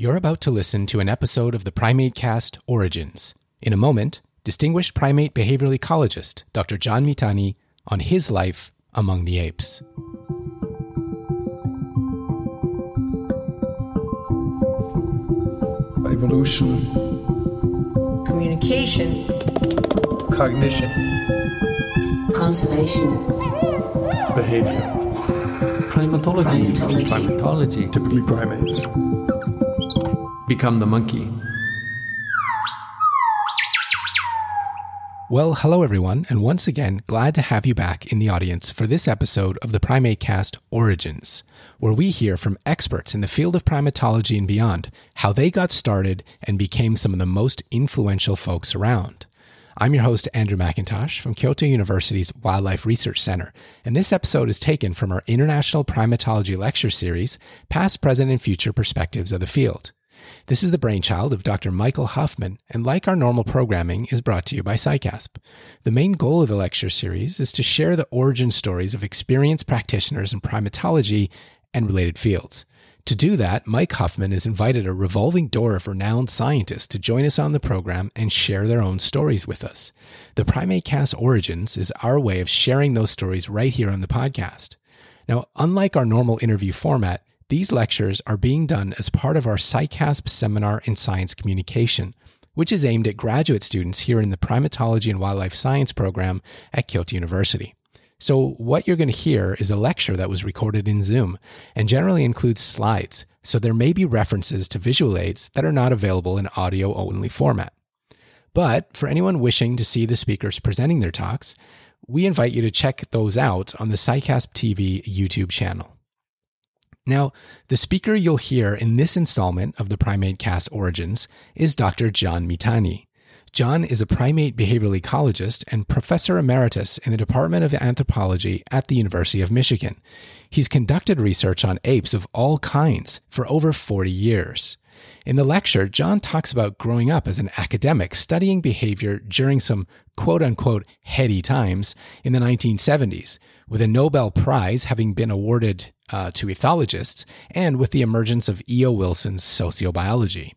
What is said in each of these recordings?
You're about to listen to an episode of the PrimateCast Origins. In a moment, distinguished primate behavioral ecologist Dr. John Mitani on his life among the apes. Evolution, communication, cognition, conservation, behavior. Primatology. Primatology. Primatology. Typically primates. Become the monkey. Well, hello everyone, and once again, glad to have you back in the audience for this episode of the PrimateCast Origins, where we hear from experts in the field of primatology and beyond how they got started and became some of the most influential folks around. I'm your host, Andrew McIntosh from Kyoto University's Wildlife Research Center, and this episode is taken from our International Primatology Lecture Series, Past, Present, and Future Perspectives of the Field. This is the brainchild of Dr. Michael Huffman, and like our normal programming, is brought to you by CICASP. The main goal of the lecture series is to share the origin stories of experienced practitioners in primatology and related fields. To do that, Mike Huffman has invited a revolving door of renowned scientists to join us on the program and share their own stories with us. The PrimateCast Origins is our way of sharing those stories right here on the podcast. Now, unlike our normal interview format, these lectures are being done as part of our CICASP Seminar in Science Communication, which is aimed at graduate students here in the Primatology and Wildlife Science program at Kyoto University. So, what you're going to hear is a lecture that was recorded in Zoom and generally includes slides, so there may be references to visual aids that are not available in audio only format. But for anyone wishing to see the speakers presenting their talks, we invite you to check those out on the CICASP TV YouTube channel. Now, the speaker you'll hear in this installment of the PrimateCast Origins is Dr. John Mitani. John is a primate behavioral ecologist and professor emeritus in the Department of Anthropology at the University of Michigan. He's conducted research on apes of all kinds for over 40 years. In the lecture, John talks about growing up as an academic studying behavior during some quote unquote heady times in the 1970s, with a Nobel Prize having been awarded uh, to ethologists and with the emergence of E.O. Wilson's sociobiology.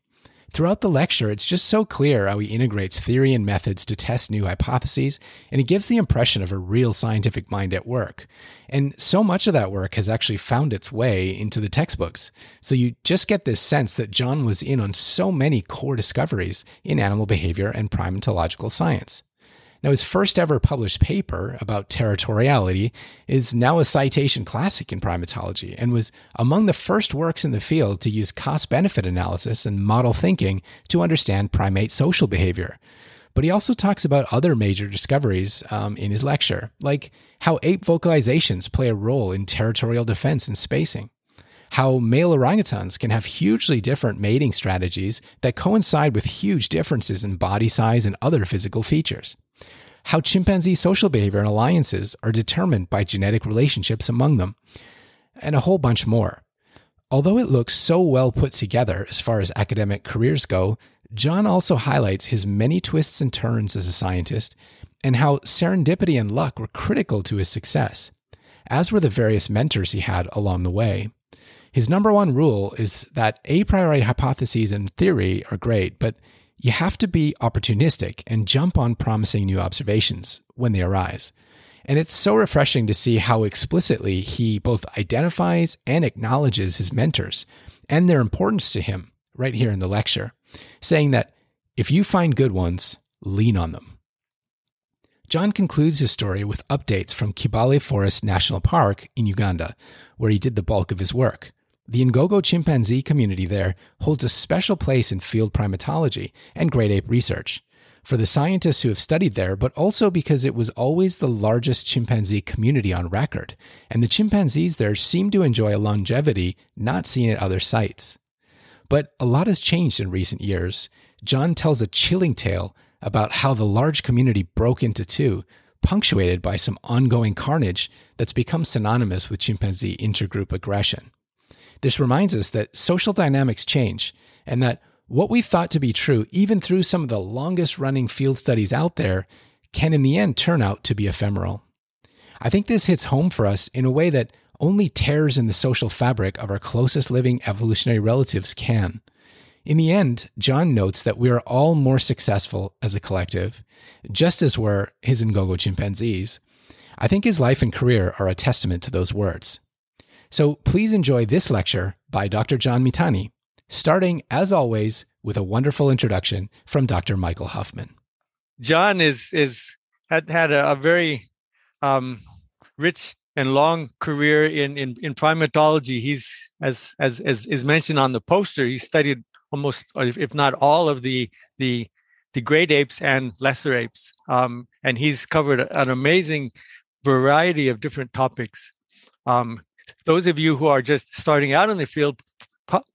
Throughout the lecture, it's just so clear how he integrates theory and methods to test new hypotheses, and it gives the impression of a real scientific mind at work. And so much of that work has actually found its way into the textbooks. So you just get this sense that John was in on so many core discoveries in animal behavior and primatological science. Now, his first ever published paper about territoriality is now a citation classic in primatology and was among the first works in the field to use cost benefit analysis and model thinking to understand primate social behavior. But he also talks about other major discoveries um, in his lecture, like how ape vocalizations play a role in territorial defense and spacing how male orangutans can have hugely different mating strategies that coincide with huge differences in body size and other physical features. How chimpanzee social behavior and alliances are determined by genetic relationships among them, and a whole bunch more. Although it looks so well put together as far as academic careers go, John also highlights his many twists and turns as a scientist and how serendipity and luck were critical to his success, as were the various mentors he had along the way. His number one rule is that a priori hypotheses and theory are great, but you have to be opportunistic and jump on promising new observations when they arise. And it's so refreshing to see how explicitly he both identifies and acknowledges his mentors and their importance to him right here in the lecture, saying that if you find good ones, lean on them. John concludes his story with updates from Kibale Forest National Park in Uganda, where he did the bulk of his work. The Ngogo chimpanzee community there holds a special place in field primatology and great ape research for the scientists who have studied there, but also because it was always the largest chimpanzee community on record, and the chimpanzees there seem to enjoy a longevity not seen at other sites. But a lot has changed in recent years. John tells a chilling tale about how the large community broke into two, punctuated by some ongoing carnage that's become synonymous with chimpanzee intergroup aggression. This reminds us that social dynamics change and that what we thought to be true, even through some of the longest running field studies out there, can in the end turn out to be ephemeral. I think this hits home for us in a way that only tears in the social fabric of our closest living evolutionary relatives can. In the end, John notes that we are all more successful as a collective, just as were his Ngogo chimpanzees. I think his life and career are a testament to those words. So please enjoy this lecture by Dr. John Mitani, starting, as always, with a wonderful introduction from Dr. Michael Huffman. John is is had had a, a very um, rich and long career in, in in primatology. He's as as as is mentioned on the poster. He studied almost, if not all, of the the the great apes and lesser apes, um, and he's covered an amazing variety of different topics. Um, those of you who are just starting out in the field pro-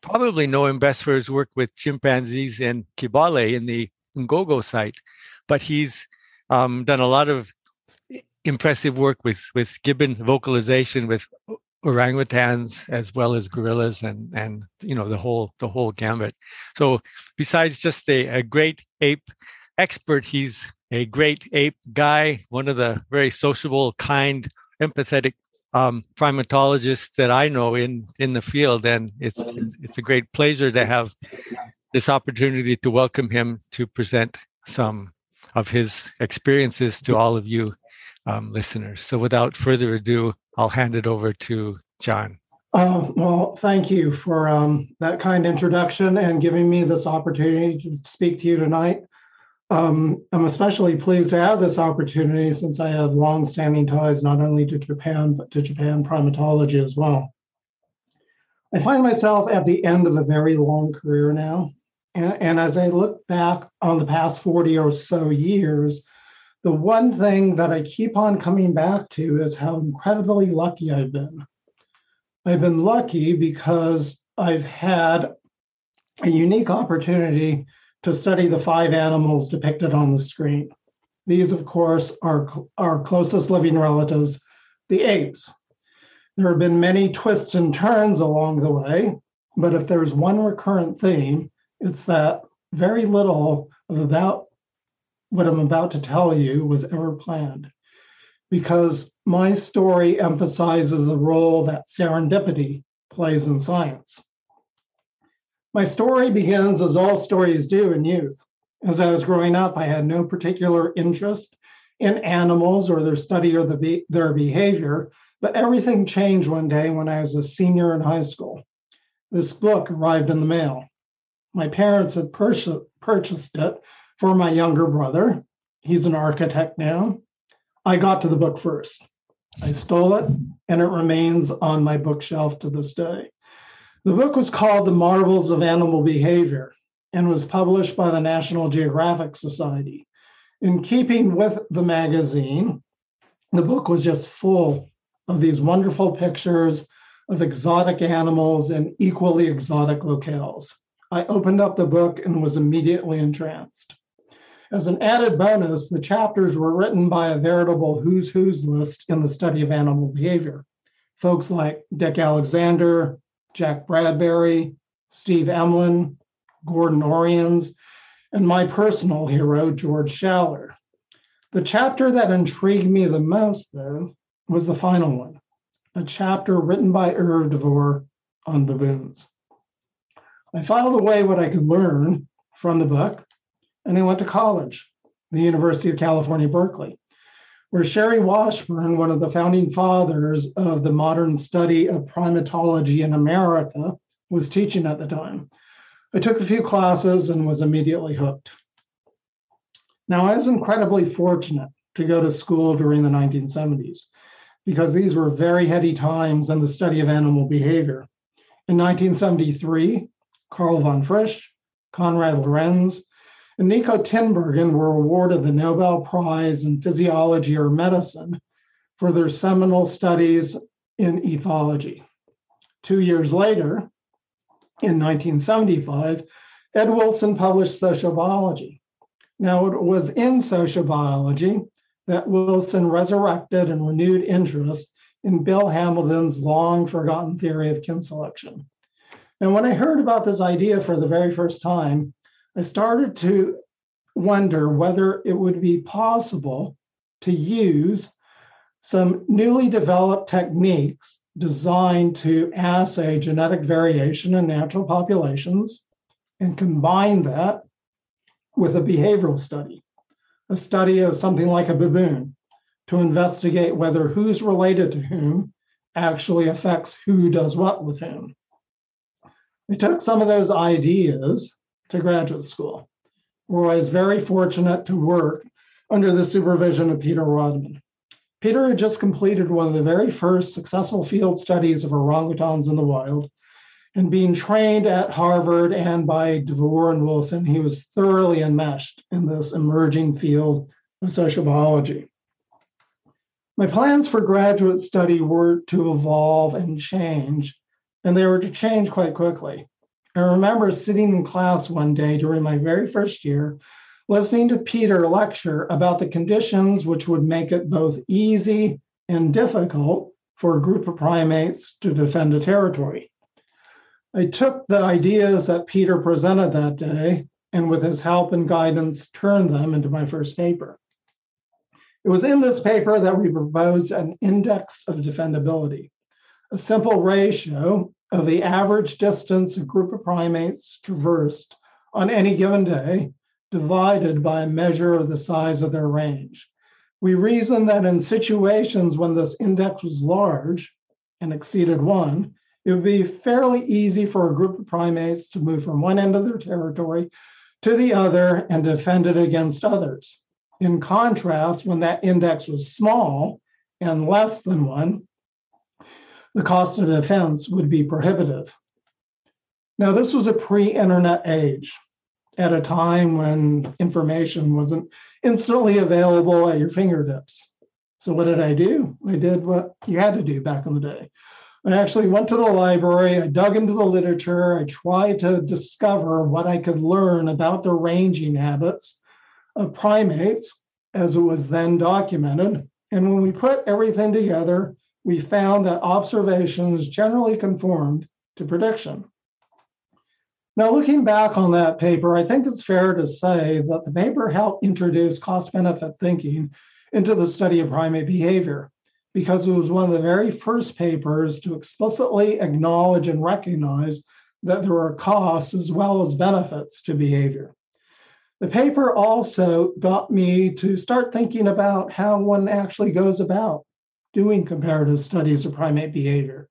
probably know him best for his work with chimpanzees and Kibale in the Ngogo site, but he's um, done a lot of impressive work with with gibbon vocalization with orangutans as well as gorillas and and you know the whole the whole gambit. So besides just a, a great ape expert he's a great ape guy one of the very sociable kind empathetic um, primatologists that i know in in the field and it's, it's it's a great pleasure to have this opportunity to welcome him to present some of his experiences to all of you um, listeners. So without further ado, I'll hand it over to John. Uh, well, thank you for um, that kind introduction and giving me this opportunity to speak to you tonight. Um, I'm especially pleased to have this opportunity since I have long-standing ties not only to Japan but to Japan primatology as well. I find myself at the end of a very long career now, and, and as I look back on the past 40 or so years, the one thing that I keep on coming back to is how incredibly lucky I've been. I've been lucky because I've had a unique opportunity to study the five animals depicted on the screen. These, of course, are our closest living relatives, the apes. There have been many twists and turns along the way, but if there's one recurrent theme, it's that very little of about what I'm about to tell you was ever planned. Because my story emphasizes the role that serendipity plays in science. My story begins as all stories do in youth. As I was growing up, I had no particular interest in animals or their study or the, their behavior, but everything changed one day when I was a senior in high school. This book arrived in the mail. My parents had purchased it for my younger brother. He's an architect now. I got to the book first. I stole it, and it remains on my bookshelf to this day. The book was called The Marvels of Animal Behavior and was published by the National Geographic Society. In keeping with the magazine, the book was just full of these wonderful pictures of exotic animals in equally exotic locales. I opened up the book and was immediately entranced. As an added bonus, the chapters were written by a veritable who's who's list in the study of animal behavior. Folks like Dick Alexander, Jack Bradbury, Steve Emlen, Gordon Orians, and my personal hero, George Schaller. The chapter that intrigued me the most, though, was the final one, a chapter written by Irv DeVore on baboons. I filed away what I could learn from the book and I went to college, the University of California, Berkeley, where Sherry Washburn, one of the founding fathers of the modern study of primatology in America, was teaching at the time. I took a few classes and was immediately hooked. Now, I was incredibly fortunate to go to school during the 1970s because these were very heady times in the study of animal behavior. In 1973, Karl von Frisch, Konrad Lorenz, and Nico Tinbergen were awarded the Nobel Prize in Physiology or Medicine for their seminal studies in ethology. Two years later, in 1975, Ed Wilson published Sociobiology. Now, it was in sociobiology that Wilson resurrected and renewed interest in Bill Hamilton's long forgotten theory of kin selection. And when I heard about this idea for the very first time, I started to wonder whether it would be possible to use some newly developed techniques designed to assay genetic variation in natural populations and combine that with a behavioral study, a study of something like a baboon to investigate whether who's related to whom actually affects who does what with whom. I took some of those ideas to graduate school, where I was very fortunate to work under the supervision of Peter Rodman. Peter had just completed one of the very first successful field studies of orangutans in the wild. And being trained at Harvard and by DeVore and Wilson, he was thoroughly enmeshed in this emerging field of sociobiology. My plans for graduate study were to evolve and change, and they were to change quite quickly. I remember sitting in class one day during my very first year, listening to Peter lecture about the conditions which would make it both easy and difficult for a group of primates to defend a territory. I took the ideas that Peter presented that day and, with his help and guidance, turned them into my first paper. It was in this paper that we proposed an index of defendability, a simple ratio of the average distance a group of primates traversed on any given day divided by a measure of the size of their range. We reasoned that in situations when this index was large and exceeded one, it would be fairly easy for a group of primates to move from one end of their territory to the other and defend it against others. In contrast, when that index was small and less than one, the cost of defense would be prohibitive. Now, this was a pre internet age at a time when information wasn't instantly available at your fingertips. So, what did I do? I did what you had to do back in the day. I actually went to the library, I dug into the literature, I tried to discover what I could learn about the ranging habits of primates as it was then documented. And when we put everything together, we found that observations generally conformed to prediction. Now, looking back on that paper, I think it's fair to say that the paper helped introduce cost benefit thinking into the study of primate behavior because it was one of the very first papers to explicitly acknowledge and recognize that there are costs as well as benefits to behavior. The paper also got me to start thinking about how one actually goes about doing comparative studies of primate behavior.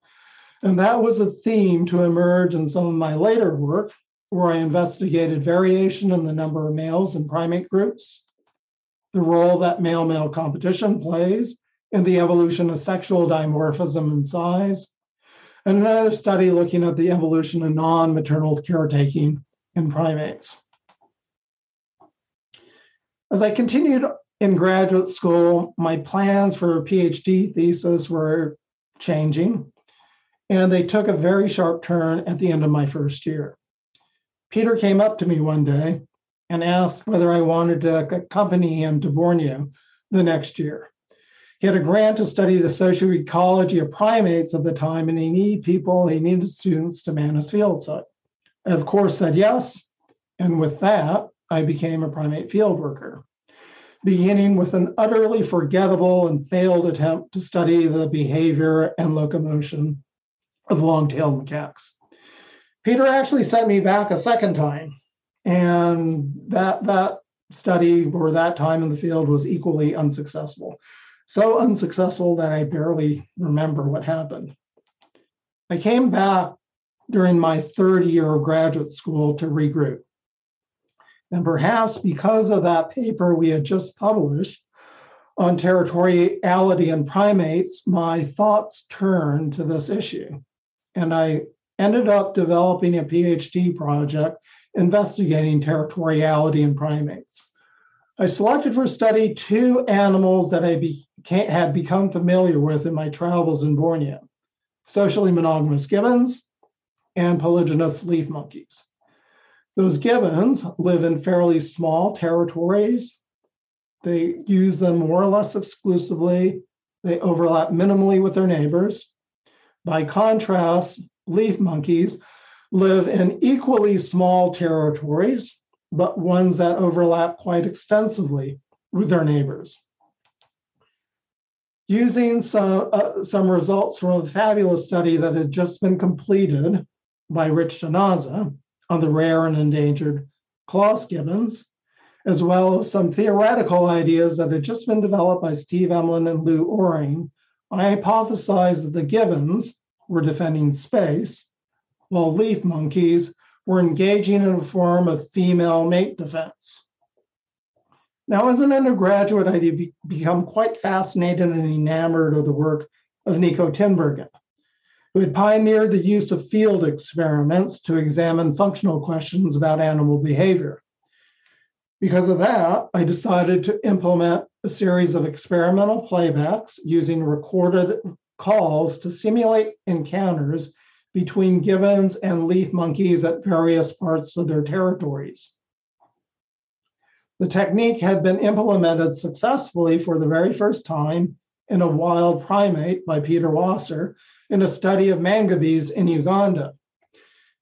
And that was a theme to emerge in some of my later work, where I investigated variation in the number of males in primate groups, the role that male male competition plays in the evolution of sexual dimorphism and size, and another study looking at the evolution of non maternal caretaking in primates. As I continued in graduate school, my plans for a PhD thesis were changing, and they took a very sharp turn at the end of my first year. Peter came up to me one day and asked whether I wanted to accompany him to Borneo the next year. He had a grant to study the socioecology of primates at the time, and he needed people, he needed students to man his field site. I, of course, said yes. And with that, I became a primate field worker, beginning with an utterly forgettable and failed attempt to study the behavior and locomotion of long tailed macaques. Peter actually sent me back a second time, and that, that study or that time in the field was equally unsuccessful. So unsuccessful that I barely remember what happened. I came back during my third year of graduate school to regroup. And perhaps because of that paper we had just published on territoriality in primates, my thoughts turned to this issue. And I ended up developing a PhD project investigating territoriality in primates. I selected for study two animals that I became, had become familiar with in my travels in Borneo socially monogamous gibbons and polygynous leaf monkeys. Those gibbons live in fairly small territories. They use them more or less exclusively. They overlap minimally with their neighbors. By contrast, leaf monkeys live in equally small territories, but ones that overlap quite extensively with their neighbors. Using some, uh, some results from a fabulous study that had just been completed by Rich Tenaza, on the rare and endangered Kloss gibbons, as well as some theoretical ideas that had just been developed by Steve Emlen and Lew Oring. I hypothesized that the gibbons were defending space, while leaf monkeys were engaging in a form of female mate defense. Now, as an undergraduate, I be- become quite fascinated and enamored of the work of Nico Tinbergen, who had pioneered the use of field experiments to examine functional questions about animal behavior. Because of that, I decided to implement a series of experimental playbacks using recorded calls to simulate encounters between gibbons and leaf monkeys at various parts of their territories. The technique had been implemented successfully for the very first time in a wild primate by Peter Waser in a study of mangabeys in Uganda.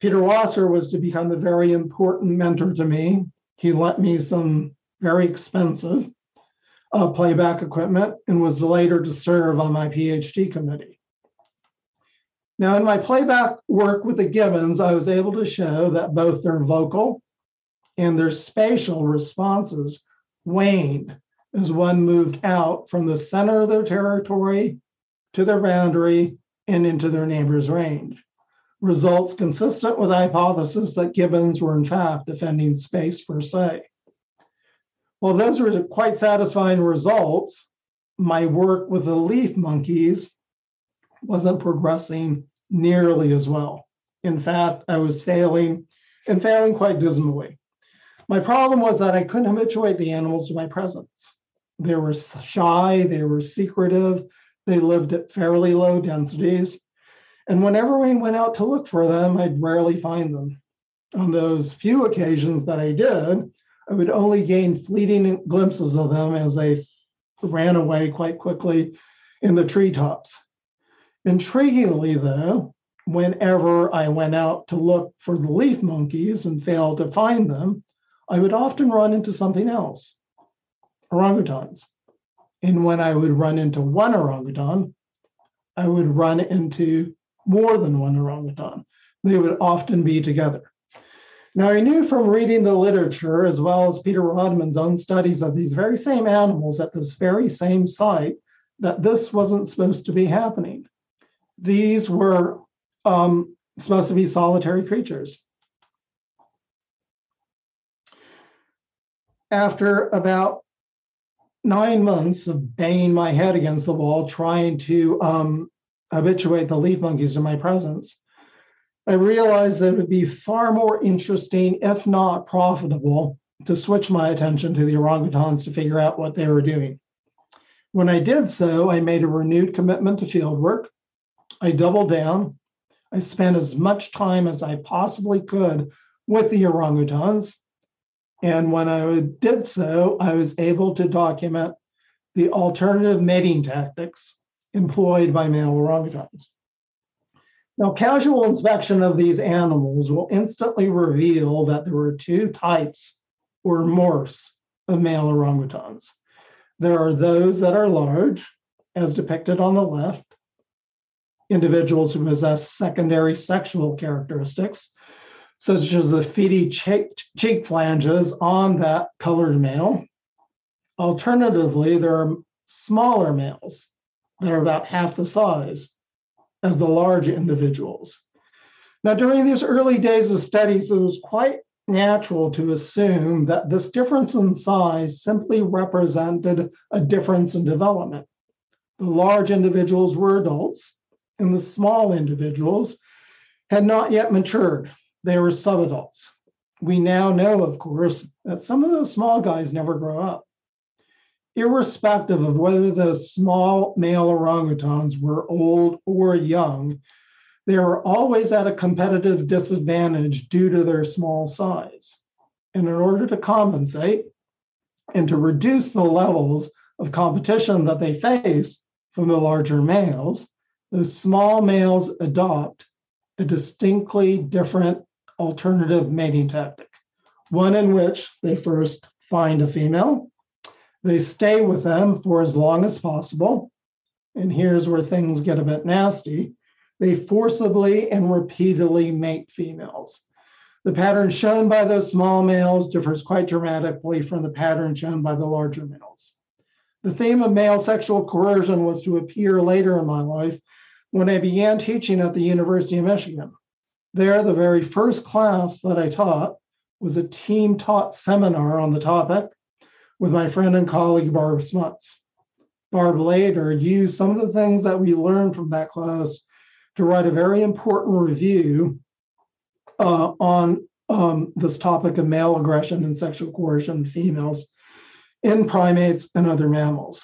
Peter Waser was to become a very important mentor to me. He lent me some very expensive uh, playback equipment and was later to serve on my PhD committee. Now, in my playback work with the Gibbons, I was able to show that both their vocal and their spatial responses waned as one moved out from the center of their territory to their boundary and into their neighbor's range. Results consistent with the hypothesis that gibbons were in fact defending space per se. While those were quite satisfying results, my work with the leaf monkeys wasn't progressing nearly as well. In fact, I was failing and failing quite dismally. My problem was that I couldn't habituate the animals to my presence. They were shy, they were secretive, they lived at fairly low densities. And whenever we went out to look for them, I'd rarely find them. On those few occasions that I did, I would only gain fleeting glimpses of them as they ran away quite quickly in the treetops. Intriguingly, though, whenever I went out to look for the leaf monkeys and failed to find them, I would often run into something else orangutans. And when I would run into one orangutan, I would run into more than one orangutan. They would often be together. Now, I knew from reading the literature, as well as Peter Rodman's own studies of these very same animals at this very same site, that this wasn't supposed to be happening. These were um, supposed to be solitary creatures. After about nine months of banging my head against the wall, trying to um, habituate the leaf monkeys to my presence, I realized that it would be far more interesting, if not profitable, to switch my attention to the orangutans to figure out what they were doing. When I did so, I made a renewed commitment to fieldwork. I doubled down. I spent as much time as I possibly could with the orangutans. And when I did so, I was able to document the alternative mating tactics employed by male orangutans. Now, casual inspection of these animals will instantly reveal that there are two types or morphs of male orangutans. There are those that are large, as depicted on the left, individuals who possess secondary sexual characteristics, such as the feety cheek, cheek flanges on that colored male. Alternatively, there are smaller males that are about half the size as the large individuals. Now, during these early days of studies, it was quite natural to assume that this difference in size simply represented a difference in development. The large individuals were adults, and the small individuals had not yet matured. They were subadults. We now know, of course, that some of those small guys never grow up irrespective of whether the small male orangutans were old or young, they were always at a competitive disadvantage due to their small size. And in order to compensate and to reduce the levels of competition that they face from the larger males, the small males adopt a distinctly different alternative mating tactic, one in which they first find a female they stay with them for as long as possible. And here's where things get a bit nasty. They forcibly and repeatedly mate females. The pattern shown by those small males differs quite dramatically from the pattern shown by the larger males. The theme of male sexual coercion was to appear later in my life when I began teaching at the University of Michigan. There, the very first class that I taught was a team taught seminar on the topic with my friend and colleague Barb Smuts. Barb later used some of the things that we learned from that class to write a very important review uh, on um, this topic of male aggression and sexual coercion of females in primates and other mammals.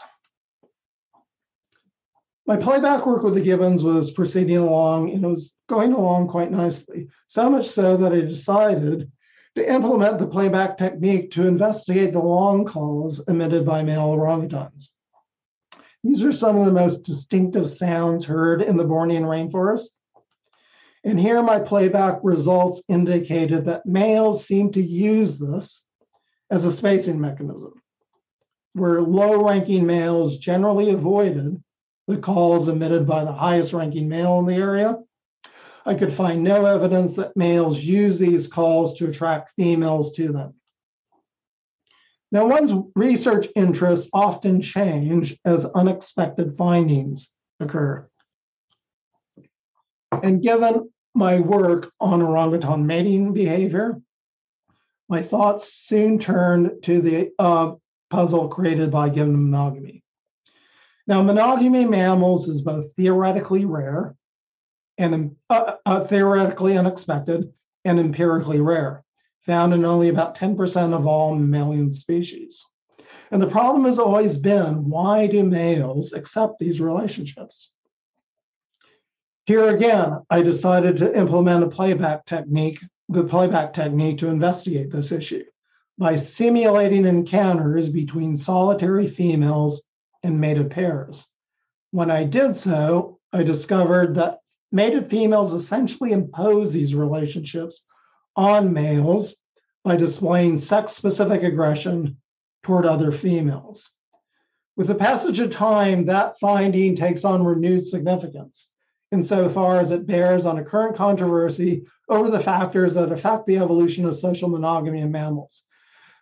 My playback work with the gibbons was proceeding along and it was going along quite nicely, so much so that I decided to implement the playback technique to investigate the long calls emitted by male orangutans. These are some of the most distinctive sounds heard in the Bornean rainforest. And here my playback results indicated that males seem to use this as a spacing mechanism, where low ranking males generally avoided the calls emitted by the highest ranking male in the area I could find no evidence that males use these calls to attract females to them. Now, one's research interests often change as unexpected findings occur. And gibbon my work on orangutan mating behavior, my thoughts soon turned to the uh, puzzle created by given monogamy. Now, monogamy mammals is both theoretically rare and uh, uh, theoretically unexpected and empirically rare, found in only about 10% of all mammalian species. And the problem has always been why do males accept these relationships? Here again, I decided to implement a playback technique, the playback technique to investigate this issue by simulating encounters between solitary females and mated pairs. When I did so, I discovered that mated females essentially impose these relationships on males by displaying sex specific aggression toward other females. With the passage of time, that finding takes on renewed significance insofar as it bears on a current controversy over the factors that affect the evolution of social monogamy in mammals.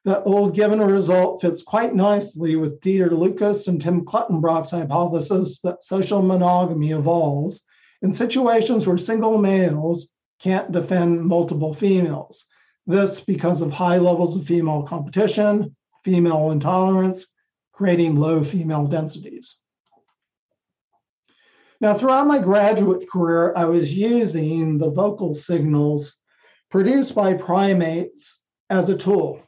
The old gibbon result fits quite nicely with Dieter Lucas and Tim Clutton-Brock's hypothesis that social monogamy evolves in situations where single males can't defend multiple females. This because of high levels of female competition, female intolerance, creating low female densities. Now, throughout my graduate career, I was using the vocal signals produced by primates as a tool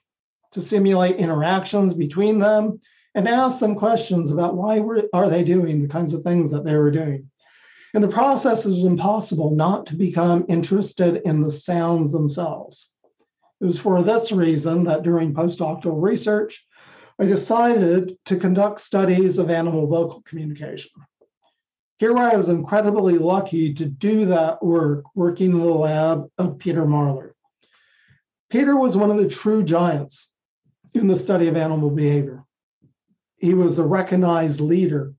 to simulate interactions between them and ask them questions about why were, are they doing the kinds of things that they were doing. In the process, was impossible not to become interested in the sounds themselves. It was for this reason that during postdoctoral research, I decided to conduct studies of animal vocal communication. Here I was incredibly lucky to do that work working in the lab of Peter Marler. Peter was one of the true giants in the study of animal behavior. He was a recognized leader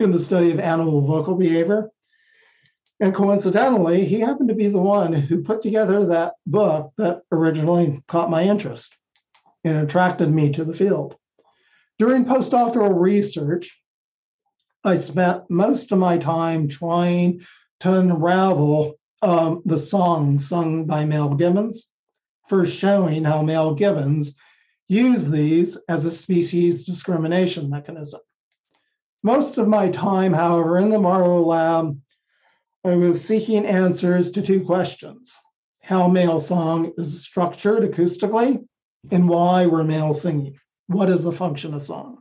in the study of animal vocal behavior. And coincidentally, he happened to be the one who put together that book that originally caught my interest and attracted me to the field. During postdoctoral research, I spent most of my time trying to unravel um, the songs sung by male gibbons, first showing how male gibbons use these as a species discrimination mechanism. Most of my time, however, in the Marler lab, I was seeking answers to two questions how male song is structured acoustically, and why we're male singing. What is the function of song?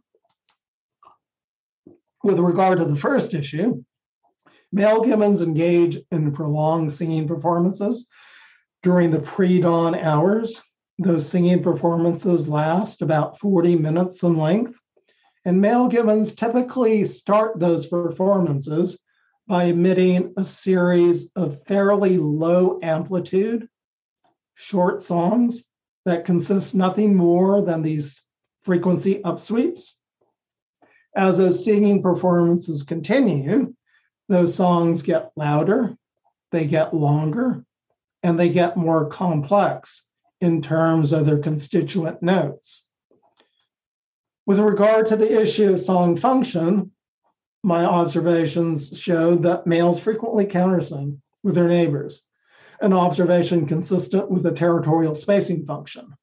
With regard to the first issue, male gibbons engage in prolonged singing performances during the pre dawn hours. Those singing performances last about 40 minutes in length. And male gibbons typically start those performances by emitting a series of fairly low amplitude short songs that consist nothing more than these frequency upsweeps. As those singing performances continue, those songs get louder, they get longer, and they get more complex in terms of their constituent notes. With regard to the issue of song function, my observations showed that males frequently countersing with their neighbors, an observation consistent with the territorial spacing function.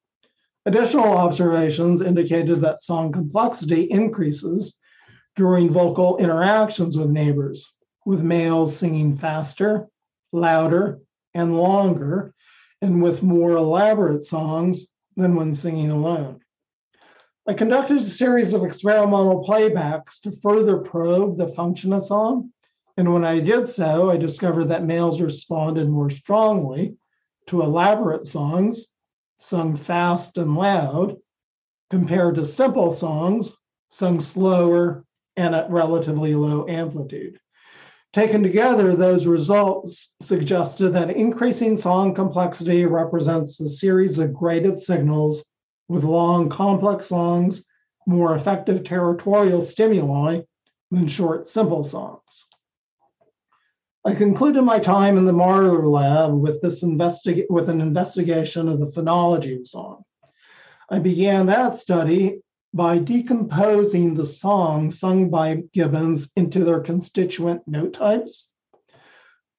Additional observations indicated that song complexity increases during vocal interactions with neighbors, with males singing faster, louder, and longer, and with more elaborate songs than when singing alone. I conducted a series of experimental playbacks to further probe the function of song. And when I did so, I discovered that males responded more strongly to elaborate songs sung fast and loud compared to simple songs sung slower and at relatively low amplitude. Taken together, those results suggested that increasing song complexity represents a series of graded signals with long, complex songs, more effective territorial stimuli than short, simple songs. I concluded my time in the Marler lab with this investig- with an investigation of the phonology of song. I began that study by decomposing the songs sung by Gibbons into their constituent note types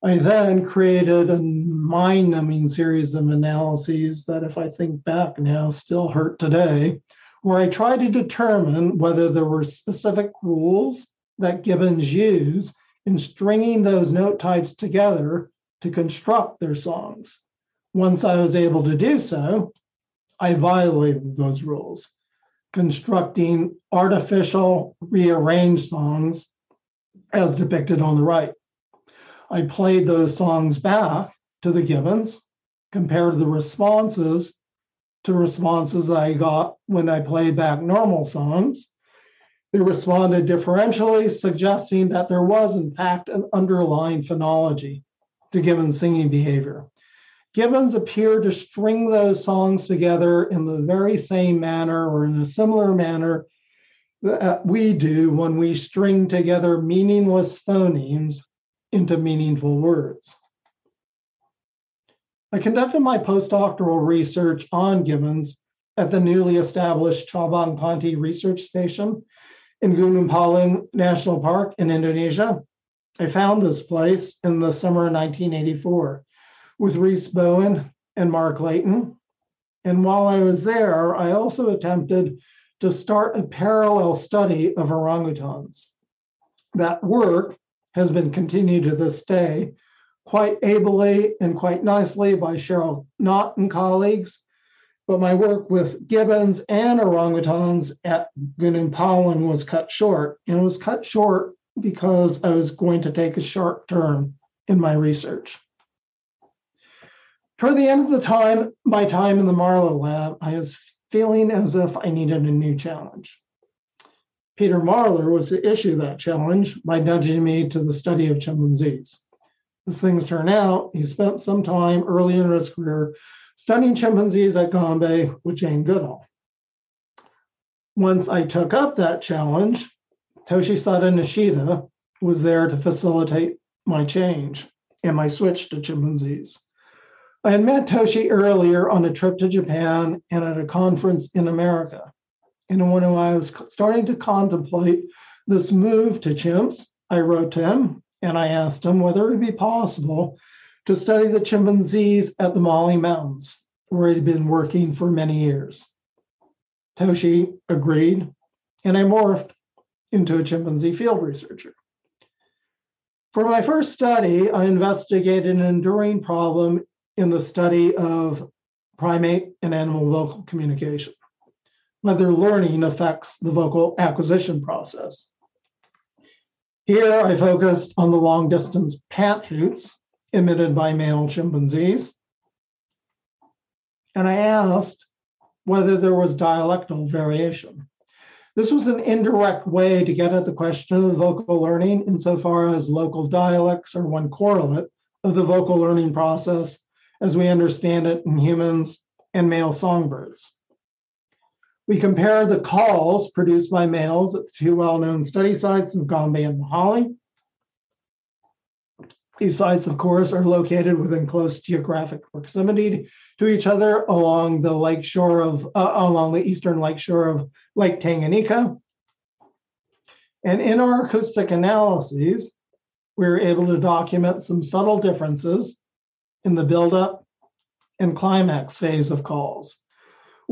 I then created a mind numbing series of analyses that, if I think back now, still hurt today, where I tried to determine whether there were specific rules that Gibbons use in stringing those note types together to construct their songs. Once I was able to do so, I violated those rules, constructing artificial rearranged songs as depicted on the right. I played those songs back to the Gibbons, compared the responses to responses that I got when I played back normal songs. They responded differentially, suggesting that there was, in fact, an underlying phonology to Gibbons' singing behavior. Gibbons appeared to string those songs together in the very same manner or in a similar manner that we do when we string together meaningless phonemes into meaningful words. I conducted my postdoctoral research on gibbons at the newly established Cabang Panti Research Station in Gunung Palung National Park in Indonesia. I found this place in the summer of 1984 with Reese Bowen and Mark Leighton. And while I was there, I also attempted to start a parallel study of orangutans. That work has been continued to this day quite ably and quite nicely by Cheryl Knott and colleagues. But my work with gibbons and orangutans at Gunung Palung was cut short. And it was cut short because I was going to take a sharp turn in my research. Toward the end of the time, my time in the Marler lab, I was feeling as if I needed a new challenge. Peter Marler was to issue that challenge by nudging me to the study of chimpanzees. As things turn out, he spent some time early in his career studying chimpanzees at Gombe with Jane Goodall. Once I took up that challenge, Toshisada Nishida was there to facilitate my change and my switch to chimpanzees. I had met Toshi earlier on a trip to Japan and at a conference in America. And when I was starting to contemplate this move to chimps, I wrote to him and I asked him whether it would be possible to study the chimpanzees at the Mahale Mountains, where he'd been working for many years. Toshi agreed, and I morphed into a chimpanzee field researcher. For my first study, I investigated an enduring problem in the study of primate and animal vocal communication whether learning affects the vocal acquisition process. Here I focused on the long distance pant hoots emitted by male chimpanzees. And I asked whether there was dialectal variation. This was an indirect way to get at the question of vocal learning insofar as local dialects are one correlate of the vocal learning process as we understand it in humans and male songbirds. We compare the calls produced by males at the two well known study sites of Gombe and Mahale. These sites, of course, are located within close geographic proximity to each other along the lake shore of uh, along the eastern lake shore of Lake Tanganyika. And in our acoustic analyses, we were able to document some subtle differences in the buildup and climax phase of calls,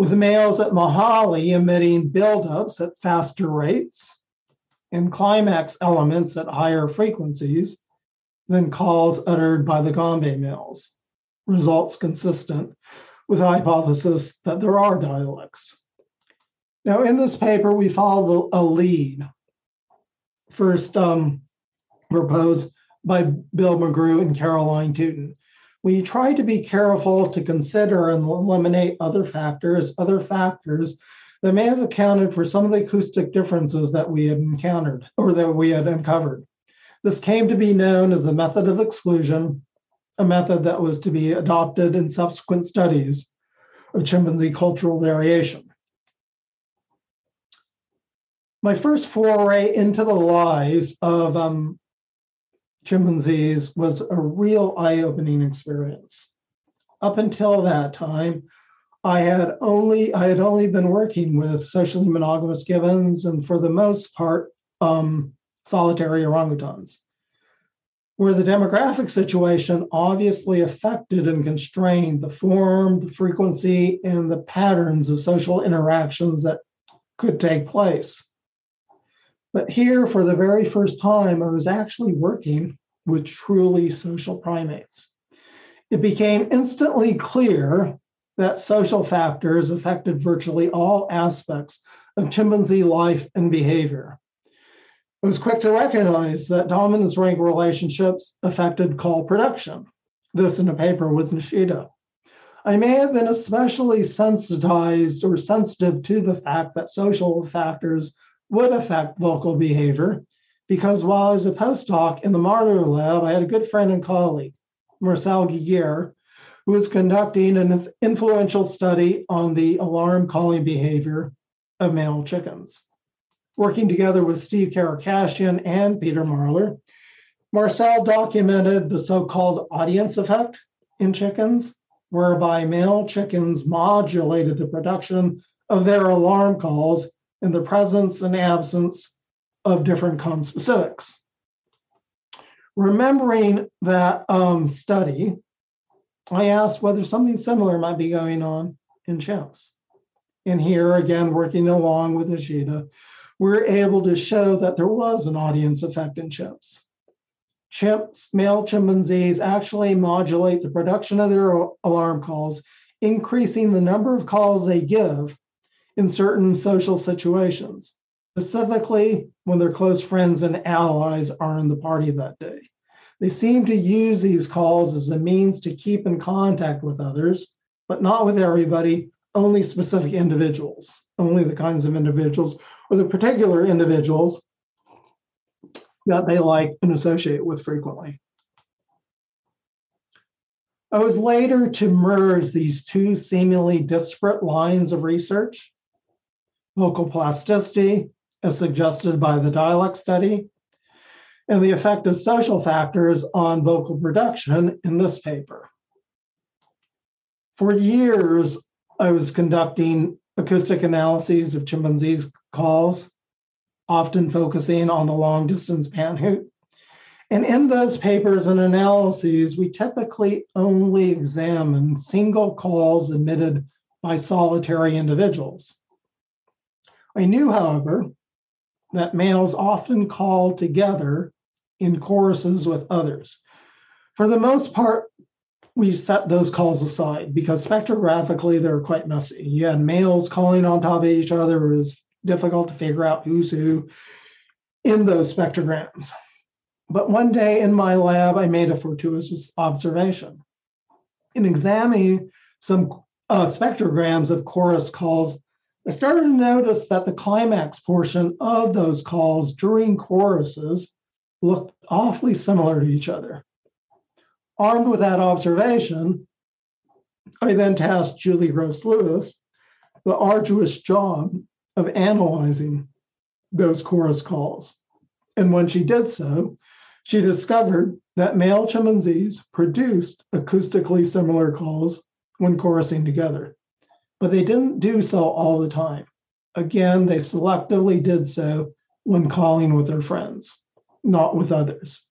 with males at Mahale emitting buildups at faster rates and climax elements at higher frequencies than calls uttered by the Gombe males. Results consistent with the hypothesis that there are dialects. Now, in this paper, we follow a lead. First um, proposed by Bill McGrew and Caroline Tutin. We try to be careful to consider and eliminate other factors, other factors that may have accounted for some of the acoustic differences that we had encountered or that we had uncovered. This came to be known as the method of exclusion, a method that was to be adopted in subsequent studies of chimpanzee cultural variation. My first foray into the lives of um, chimpanzees was a real eye opening experience. Up until that time, I had only I had only been working with socially monogamous gibbons and for the most part um, solitary orangutans, where the demographic situation obviously affected and constrained the form, the frequency, and the patterns of social interactions that could take place. But here, for the very first time, I was actually working with truly social primates. It became instantly clear that social factors affected virtually all aspects of chimpanzee life and behavior. I was quick to recognize that dominance rank relationships affected call production. This in a paper with Nishida. I may have been especially sensitized or sensitive to the fact that social factors would affect vocal behavior because while I was a postdoc in the Marler lab, I had a good friend and colleague, Marcel Gyger, who was conducting an influential study on the alarm calling behavior of male chickens. Working together with Steve Karakashian and Peter Marler, Marcel documented the so called audience effect in chickens, whereby male chickens modulated the production of their alarm calls in the presence and absence of different conspecifics. Remembering that um, study, I asked whether something similar might be going on in chimps. And here, again, working along with Nishida, we're able to show that there was an audience effect in chimps. Chimps, male chimpanzees actually modulate the production of their alarm calls, increasing the number of calls they give in certain social situations, specifically when their close friends and allies are in the party that day. They seem to use these calls as a means to keep in contact with others, but not with everybody, only specific individuals, only the kinds of individuals or the particular individuals that they like and associate with frequently. I was later to merge these two seemingly disparate lines of research vocal plasticity, as suggested by the dialect study, and the effect of social factors on vocal production in this paper. For years, I was conducting acoustic analyses of chimpanzees' calls, often focusing on the long distance panhoot. And in those papers and analyses, we typically only examine single calls emitted by solitary individuals. I knew, however, that males often call together in choruses with others. For the most part, we set those calls aside because spectrographically they're quite messy. You had males calling on top of each other. It was difficult to figure out who's who in those spectrograms. But one day in my lab, I made a fortuitous observation. In examining some uh, spectrograms of chorus calls, I started to notice that the climax portion of those calls during choruses looked awfully similar to each other. Armed with that observation, I then tasked Julie Gross Lewis the arduous job of analyzing those chorus calls. And when she did so, She discovered that male chimpanzees produced acoustically similar calls when chorusing together, but they didn't do so all the time. Again, they selectively did so when calling with their friends, not with others.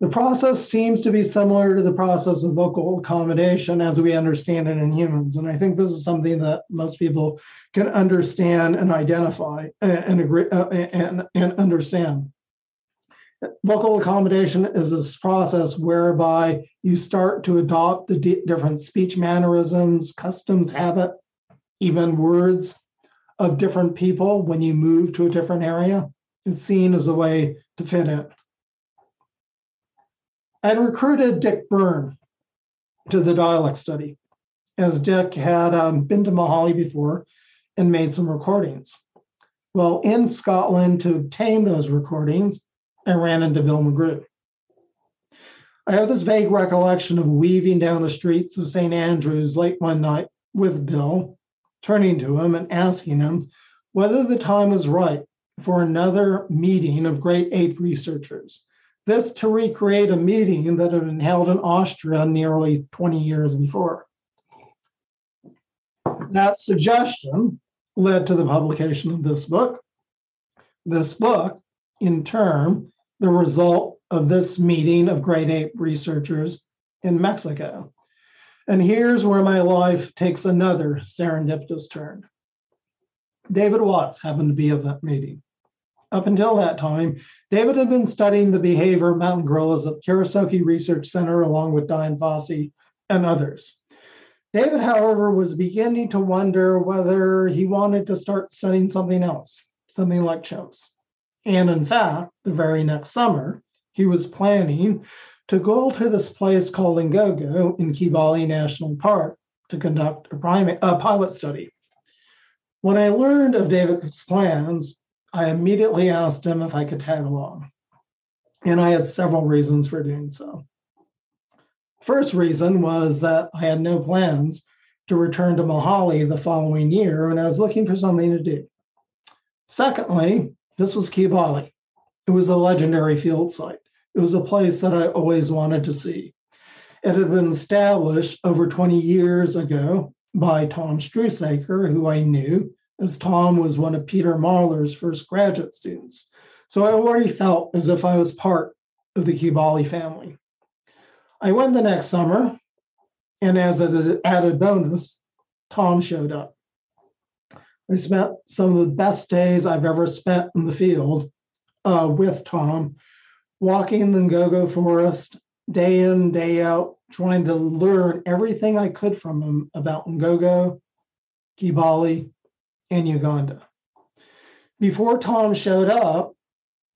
The process seems to be similar to the process of vocal accommodation as we understand it in humans. And I think this is something that most people can understand and identify and agree uh, and, and understand. Vocal accommodation is this process whereby you start to adopt the d- different speech mannerisms, customs, habit, even words of different people when you move to a different area. It's seen as a way to fit in. I'd recruited Dick Byrne to the dialect study, as Dick had um, been to Mahale before and made some recordings. Well, in Scotland to obtain those recordings, I ran into Bill McGrew. I have this vague recollection of weaving down the streets of St. Andrews late one night with Bill, turning to him and asking him whether the time was right for another meeting of great ape researchers this to recreate a meeting that had been held in Austria nearly 20 years before. That suggestion led to the publication of this book. This book, in turn, the result of this meeting of great ape researchers in Mexico. And here's where my life takes another serendipitous turn. David Watts happened to be at that meeting. Up until that time, David had been studying the behavior of mountain gorillas at Karisoke Research Center along with Dian Fossey and others. David, however, was beginning to wonder whether he wanted to start studying something else, something like chimps. And in fact, the very next summer, he was planning to go to this place called Ngogo in Kibale National Park to conduct a, primate, a pilot study. When I learned of David's plans, I immediately asked him if I could tag along. And I had several reasons for doing so. First reason was that I had no plans to return to Mahale the following year, and I was looking for something to do. Secondly, this was Kibale. It was a legendary field site. It was a place that I always wanted to see. It had been established over 20 years ago by Tom Struhsaker, who I knew, as Tom was one of Peter Marler's first graduate students. So I already felt as if I was part of the Kibale family. I went the next summer, and as an added bonus, Tom showed up. I spent some of the best days I've ever spent in the field uh, with Tom, walking the Ngogo forest day in, day out, trying to learn everything I could from him about Ngogo, Kibale, and Uganda. Before Tom showed up,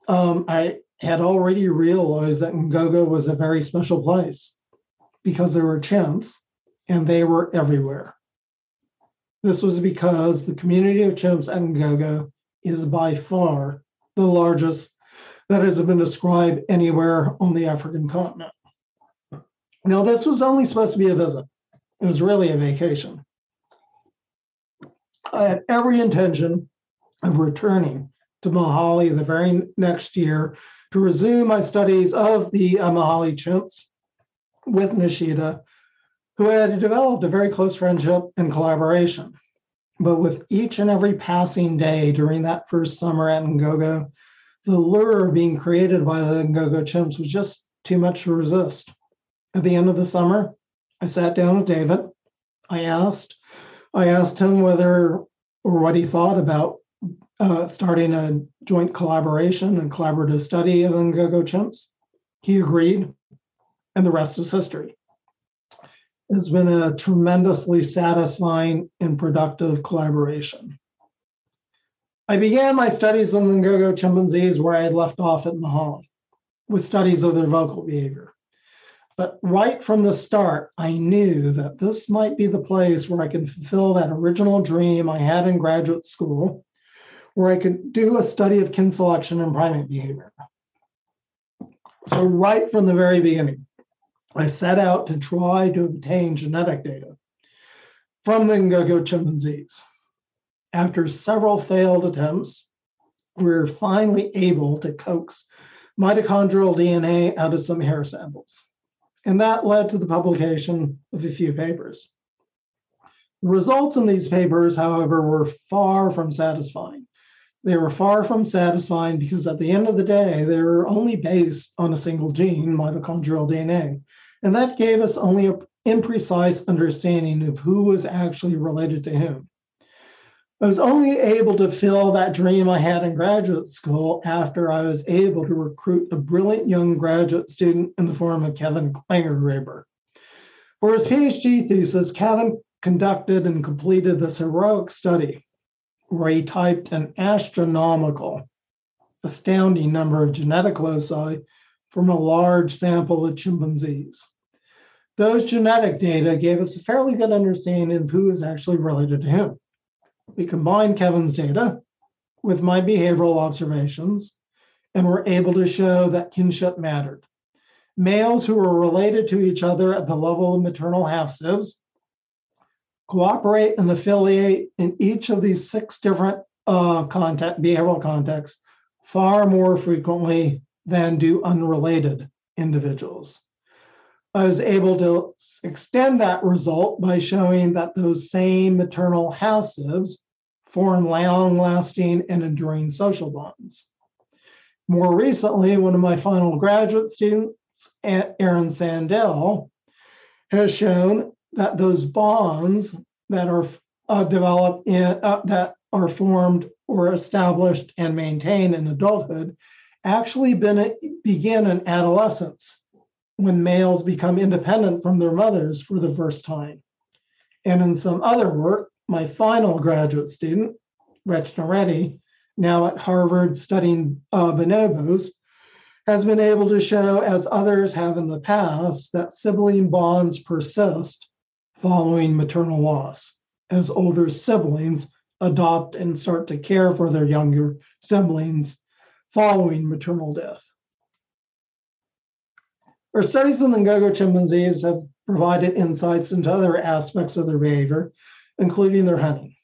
um, I had already realized that Ngogo was a very special place because there were chimps and they were everywhere. This was because the community of chimps at Ngogo is by far the largest that has been described anywhere on the African continent. Now, this was only supposed to be a visit, it was really a vacation. I had every intention of returning to Mahale the very next year to resume my studies of the uh, Mahale chimps with Nishida, who had developed a very close friendship and collaboration. But with each and every passing day during that first summer at Ngogo, the lure being created by the Ngogo chimps was just too much to resist. At the end of the summer, I sat down with David. I asked I asked him whether or what he thought about uh, starting a joint collaboration and collaborative study of Ngogo chimps. He agreed, and the rest is history. It's been a tremendously satisfying and productive collaboration. I began my studies on the Ngogo chimpanzees where I had left off at Mahale, with studies of their vocal behavior. But right from the start, I knew that this might be the place where I could fulfill that original dream I had in graduate school, where I could do a study of kin selection and primate behavior. So, right from the very beginning, I set out to try to obtain genetic data from the Ngogo chimpanzees. After several failed attempts, we were finally able to coax mitochondrial DNA out of some hair samples. And that led to the publication of a few papers. The results in these papers, however, were far from satisfying. They were far from satisfying because at the end of the day, they were only based on a single gene, mitochondrial DNA. And that gave us only an imprecise understanding of who was actually related to whom. I was only able to fill that dream I had in graduate school after I was able to recruit a brilliant young graduate student in the form of Kevin Langergraber. For his PhD thesis, Kevin conducted and completed this heroic study where he typed an astronomical, astounding number of genetic loci from a large sample of chimpanzees. Those genetic data gave us a fairly good understanding of who is actually related to him. We combined Kevin's data with my behavioral observations and were able to show that kinship mattered. Males who were related to each other at the level of maternal half sibs cooperate and affiliate in each of these six different uh, behavioral contexts far more frequently than do unrelated individuals. I was able to extend that result by showing that those same maternal sieves form long lasting and enduring social bonds. More recently, one of my final graduate students, Aaron Sandel, has shown that those bonds that are uh, developed in, uh, that are formed or established and maintained in adulthood actually been, begin in adolescence when males become independent from their mothers for the first time. And in some other work, my final graduate student, Rachna Reddy, now at Harvard studying uh, bonobos, has been able to show, as others have in the past, that sibling bonds persist following maternal loss as older siblings adopt and start to care for their younger siblings following maternal death. Our studies in the Ngogo chimpanzees have provided insights into other aspects of their behavior, including their hunting.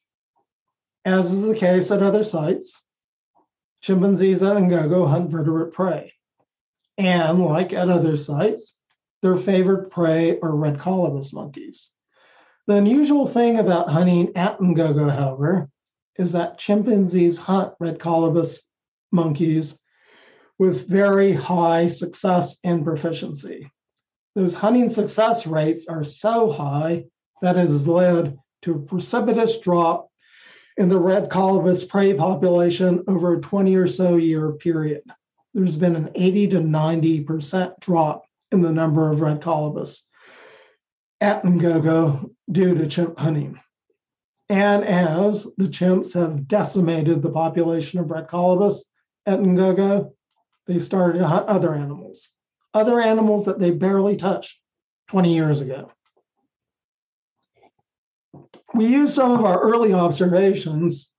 As is the case at other sites, chimpanzees at Ngogo hunt vertebrate prey. And like at other sites, their favorite prey are red colobus monkeys. The unusual thing about hunting at Ngogo, however, is that chimpanzees hunt red colobus monkeys with very high success and proficiency. Those hunting success rates are so high that it has led to a precipitous drop in the red colobus prey population over a 20 or so year period. There's been an 80 to 90% drop in the number of red colobus at Ngogo due to chimp hunting. And as the chimps have decimated the population of red colobus at Ngogo, they started to hunt other animals, other animals that they barely touched 20 years ago. We used some of our early observations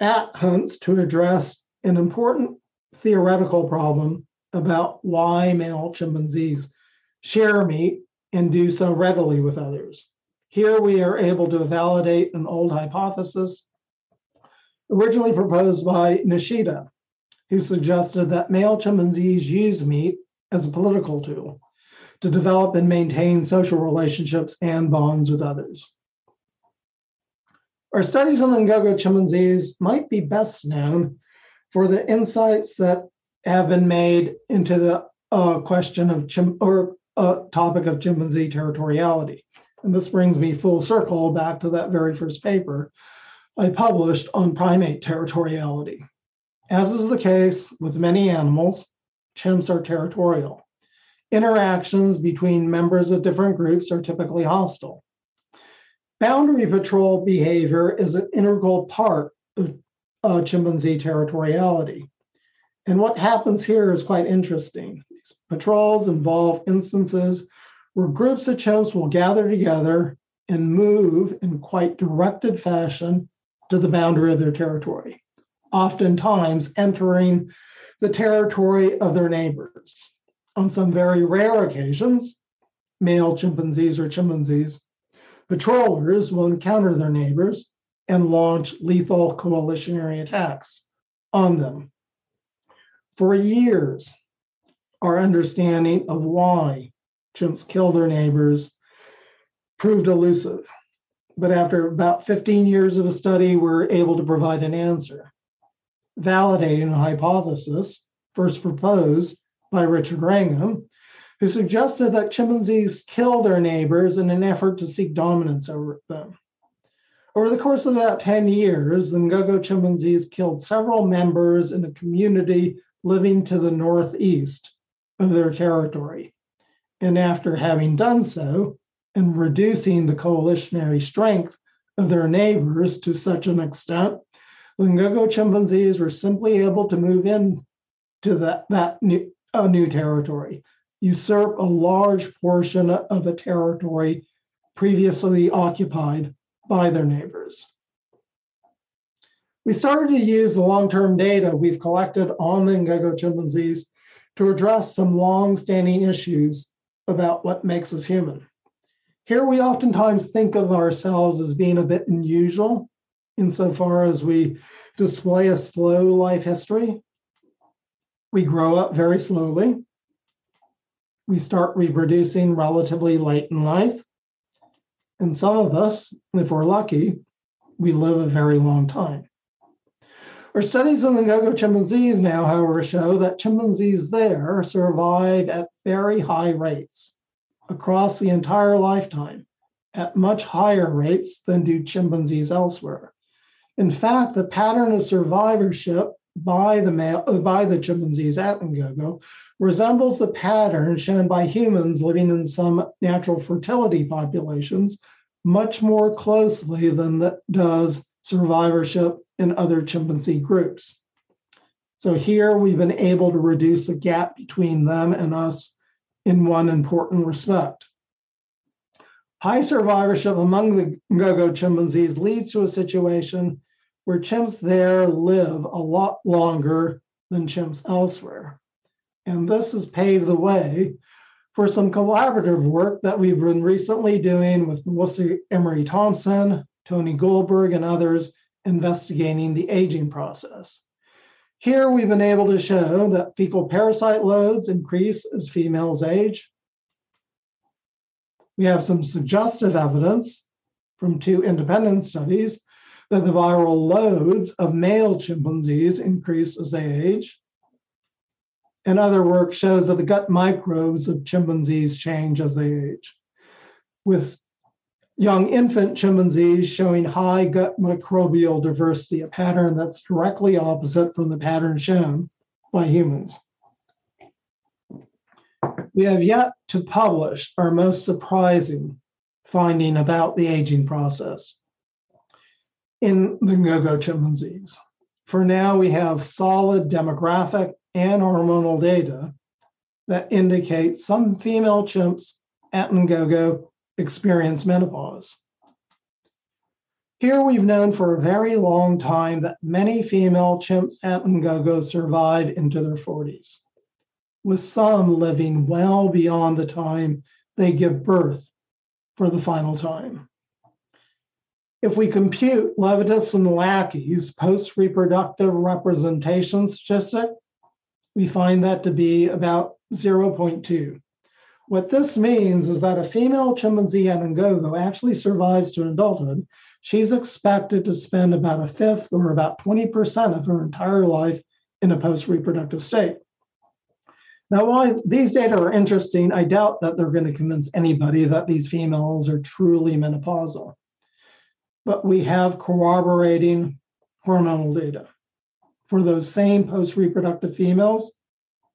at hunts to address an important theoretical problem about why male chimpanzees share meat and do so readily with others. Here we are able to validate an old hypothesis originally proposed by Nishida who suggested that male chimpanzees use meat as a political tool to develop and maintain social relationships and bonds with others. Our studies on the Ngogo chimpanzees might be best known for the insights that have been made into the uh, question of chim- or uh, topic of chimpanzee territoriality. And this brings me full circle back to that very first paper I published on primate territoriality. As is the case with many animals, chimps are territorial. Interactions between members of different groups are typically hostile. Boundary patrol behavior is an integral part of uh, chimpanzee territoriality. And what happens here is quite interesting. These patrols involve instances where groups of chimps will gather together and move in quite directed fashion to the boundary of their territory oftentimes entering the territory of their neighbors. On some very rare occasions, male chimpanzees or chimpanzees, patrollers will encounter their neighbors and launch lethal coalitionary attacks on them. For years, our understanding of why chimps kill their neighbors proved elusive. But after about 15 years of a study, we're able to provide an answer, validating a hypothesis first proposed by Richard Wrangham, who suggested that chimpanzees kill their neighbors in an effort to seek dominance over them. Over the course of about 10 years, the Ngogo chimpanzees killed several members in a community living to the northeast of their territory. And after having done so, and reducing the coalitionary strength of their neighbors to such an extent, the Ngogo chimpanzees were simply able to move in to that, that new, uh, new territory, usurp a large portion of a territory previously occupied by their neighbors. We started to use the long-term data we've collected on the Ngogo chimpanzees to address some long-standing issues about what makes us human. Here we oftentimes think of ourselves as being a bit unusual insofar as we display a slow life history. We grow up very slowly. We start reproducing relatively late in life. And some of us, if we're lucky, we live a very long time. Our studies on the Ngogo chimpanzees now, however, show that chimpanzees there survive at very high rates across the entire lifetime at much higher rates than do chimpanzees elsewhere. In fact, the pattern of survivorship by the male, uh, by the chimpanzees at Ngogo resembles the pattern shown by humans living in some natural fertility populations much more closely than does survivorship in other chimpanzee groups. So here we've been able to reduce the gap between them and us in one important respect. High survivorship among the Ngogo chimpanzees leads to a situation where chimps there live a lot longer than chimps elsewhere. And this has paved the way for some collaborative work that we've been recently doing with Melissa Emery Thompson, Tony Goldberg, and others investigating the aging process. Here we've been able to show that fecal parasite loads increase as females age. We have some suggestive evidence from two independent studies that the viral loads of male chimpanzees increase as they age. And other work shows that the gut microbes of chimpanzees change as they age, with young infant chimpanzees showing high gut microbial diversity, a pattern that's directly opposite from the pattern shown by humans. We have yet to publish our most surprising finding about the aging process in the Ngogo chimpanzees. For now, we have solid demographic and hormonal data that indicate some female chimps at Ngogo experience menopause. Here we've known for a very long time that many female chimps at Ngogo survive into their 40s, with some living well beyond the time they give birth for the final time. If we compute Levitis and Lackey's post reproductive representation statistic, we find that to be about 0.2. What this means is that a female chimpanzee at actually survives to adulthood. She's expected to spend about a fifth or about 20% of her entire life in a post reproductive state. Now, while these data are interesting, I doubt that they're going to convince anybody that these females are truly menopausal. But we have corroborating hormonal data for those same post reproductive females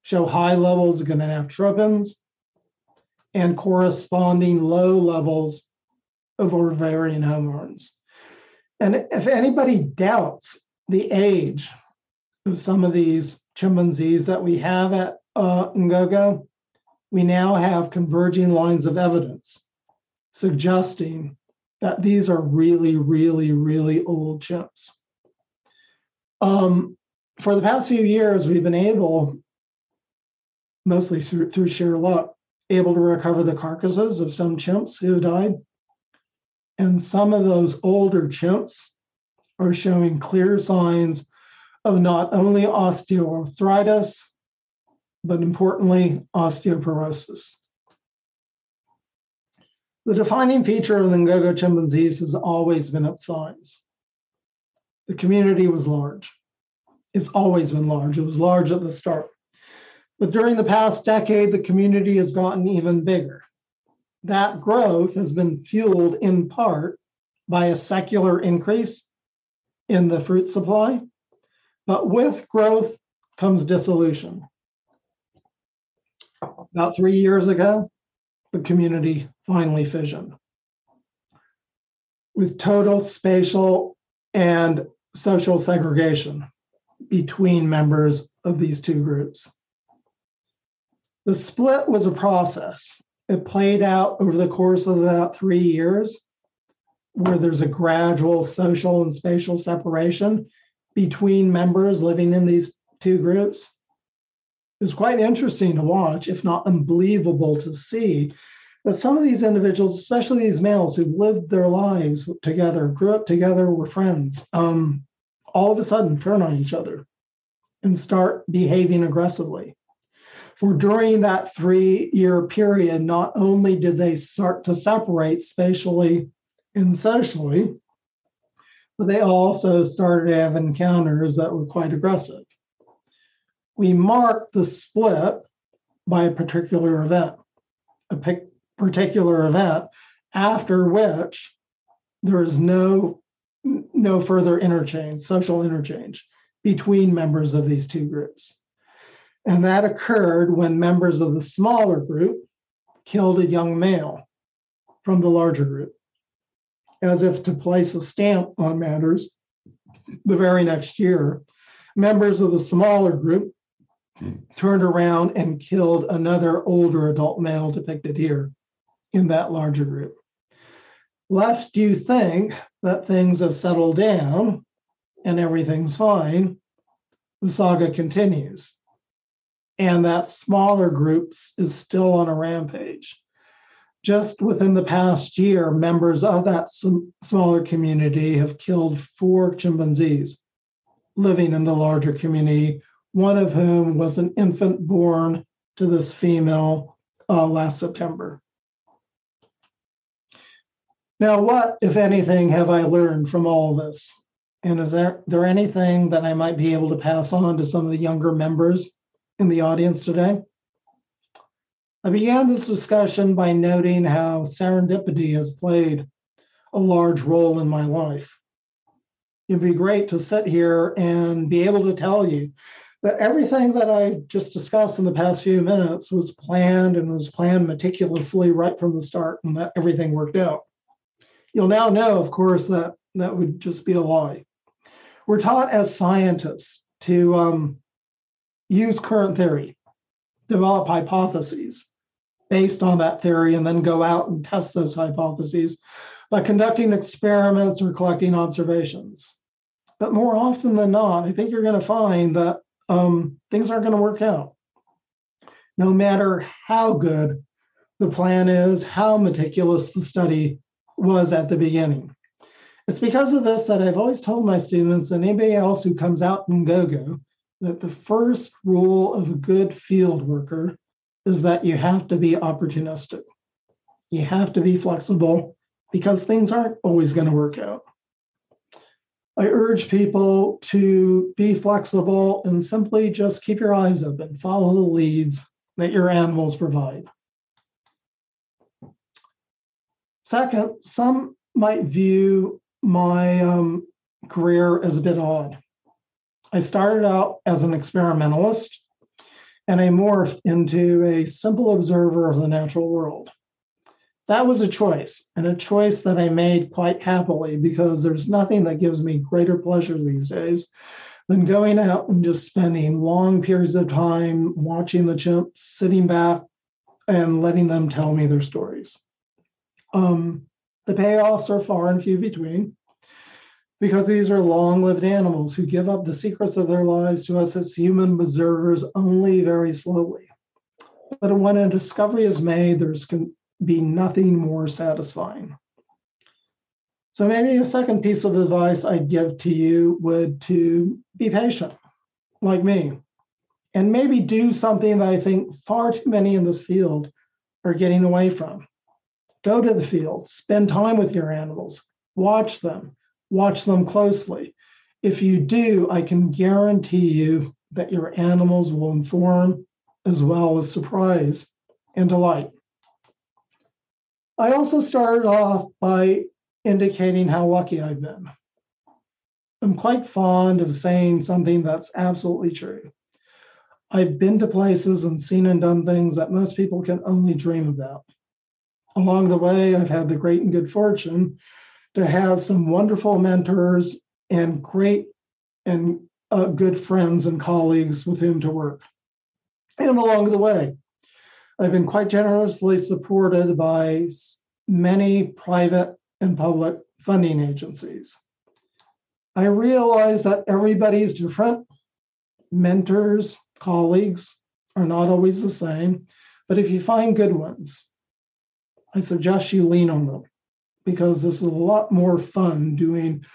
show high levels of gonadotropins and corresponding low levels of ovarian hormones. And if anybody doubts the age of some of these chimpanzees that we have at uh, Ngogo, we now have converging lines of evidence suggesting that these are really, really, really old chimps. Um, for the past few years, we've been able, mostly through, through sheer luck, able to recover the carcasses of some chimps who died. And some of those older chimps are showing clear signs of not only osteoarthritis, but importantly, osteoporosis. The defining feature of the Ngogo chimpanzees has always been its size. The community was large. It's always been large. It was large at the start. But during the past decade, the community has gotten even bigger. That growth has been fueled in part by a secular increase in the fruit supply, but with growth comes dissolution. About three years ago, the community finally fissioned with total spatial and social segregation between members of these two groups. The split was a process. It played out over the course of about three years, where there's a gradual social and spatial separation between members living in these two groups. It's quite interesting to watch, if not unbelievable to see, that some of these individuals, especially these males who've lived their lives together, grew up together, were friends, um, all of a sudden turn on each other and start behaving aggressively. For during that three year period, not only did they start to separate spatially and socially, but they also started to have encounters that were quite aggressive. We mark the split by a particular event, a particular event after which there is no no further interchange, social interchange between members of these two groups. And that occurred when members of the smaller group killed a young male from the larger group as if to place a stamp on matters. The very next year, members of the smaller group turned around and killed another older adult male depicted here in that larger group. Lest you think that things have settled down and everything's fine, the saga continues. And that smaller group is still on a rampage just within the past year, members of that smaller community have killed four chimpanzees living in the larger community, one of whom was an infant born to this female uh, last September. Now, what, if anything, have I learned from all this? And is there, there anything that I might be able to pass on to some of the younger members in the audience today? I began this discussion by noting how serendipity has played a large role in my life. It'd be great to sit here and be able to tell you that everything that I just discussed in the past few minutes was planned and was planned meticulously right from the start and that everything worked out. You'll now know, of course, that that would just be a lie. We're taught as scientists to um, use current theory, develop hypotheses, based on that theory and then go out and test those hypotheses by conducting experiments or collecting observations. But more often than not, I think you're going to find that um, things aren't going to work out. No matter how good the plan is, how meticulous the study was at the beginning. It's because of this that I've always told my students and anybody else who comes out Ngogo that the first rule of a good field worker is that you have to be opportunistic. You have to be flexible because things aren't always going to work out. I urge people to be flexible and simply just keep your eyes open, follow the leads that your animals provide. Second, some might view my um, career as a bit odd. I started out as an experimentalist and I morphed into a simple observer of the natural world. That was a choice, and a choice that I made quite happily because there's nothing that gives me greater pleasure these days than going out and just spending long periods of time watching the chimps, sitting back and letting them tell me their stories. Um, the payoffs are far and few between because these are long lived animals who give up the secrets of their lives to us as human observers only very slowly. But when a discovery is made, there's can be nothing more satisfying. So maybe a second piece of advice I'd give to you would to be patient, like me. and maybe do something that I think far too many in this field are getting away from. Go to the field, spend time with your animals, watch them, watch them closely. If you do, I can guarantee you that your animals will inform as well as surprise and delight. I also started off by indicating how lucky I've been. I'm quite fond of saying something that's absolutely true. I've been to places and seen and done things that most people can only dream about. Along the way, I've had the great and good fortune to have some wonderful mentors and great and uh, good friends and colleagues with whom to work. And along the way, I've been quite generously supported by many private and public funding agencies. I realize that everybody's different. Mentors, colleagues are not always the same, but if you find good ones, I suggest you lean on them because this is a lot more fun doing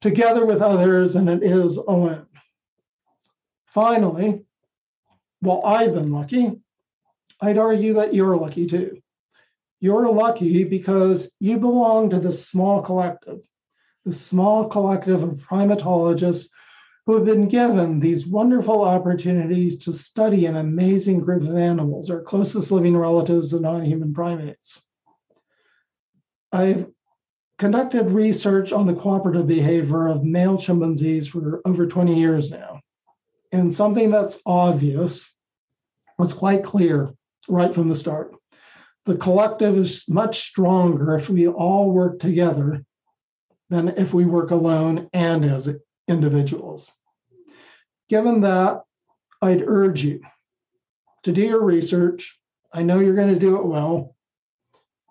together with others than it is alone. Finally, while I've been lucky, I'd argue that you're lucky too. You're lucky because you belong to this small collective, this small collective of primatologists who have been given these wonderful opportunities to study an amazing group of animals, our closest living relatives, the non human primates. I've conducted research on the cooperative behavior of male chimpanzees for over 20 years now. And something that's obvious was quite clear right from the start. The collective is much stronger if we all work together than if we work alone and as individuals. Given that, I'd urge you to do your research. I know you're going to do it well,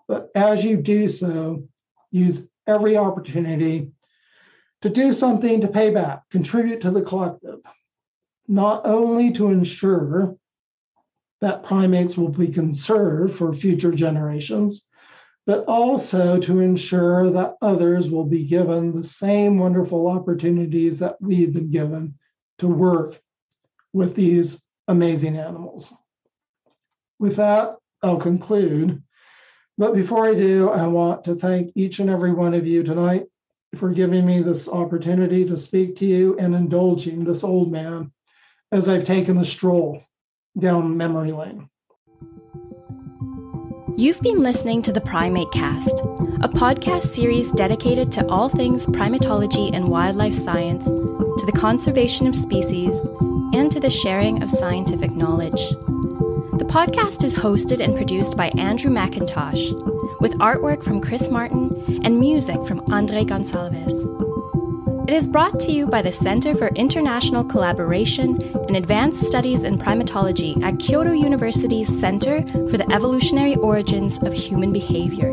but as you do so, use every opportunity to do something to pay back, contribute to the collective, not only to ensure that primates will be conserved for future generations, but also to ensure that others will be given the same wonderful opportunities that we've been given to work with these amazing animals. With that, I'll conclude. But before I do, I want to thank each and every one of you tonight for giving me this opportunity to speak to you and indulging this old man as I've taken the stroll down memory lane. You've been listening to the PrimateCast, a podcast series dedicated to all things primatology and wildlife science, to the conservation of species, and to the sharing of scientific knowledge. The podcast is hosted and produced by Andrew MacIntosh, with artwork from Chris Martin and music from Andre Gonçalves. It is brought to you by the Center for International Collaboration and Advanced Studies in Primatology at Kyoto University's Center for the Evolutionary Origins of Human Behavior.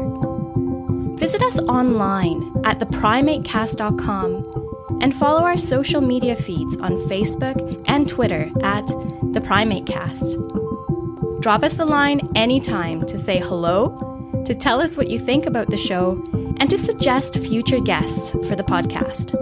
Visit us online at theprimatecast.com and follow our social media feeds on Facebook and Twitter at The PrimateCast. Drop us a line anytime to say hello, to tell us what you think about the show, and to suggest future guests for the podcast.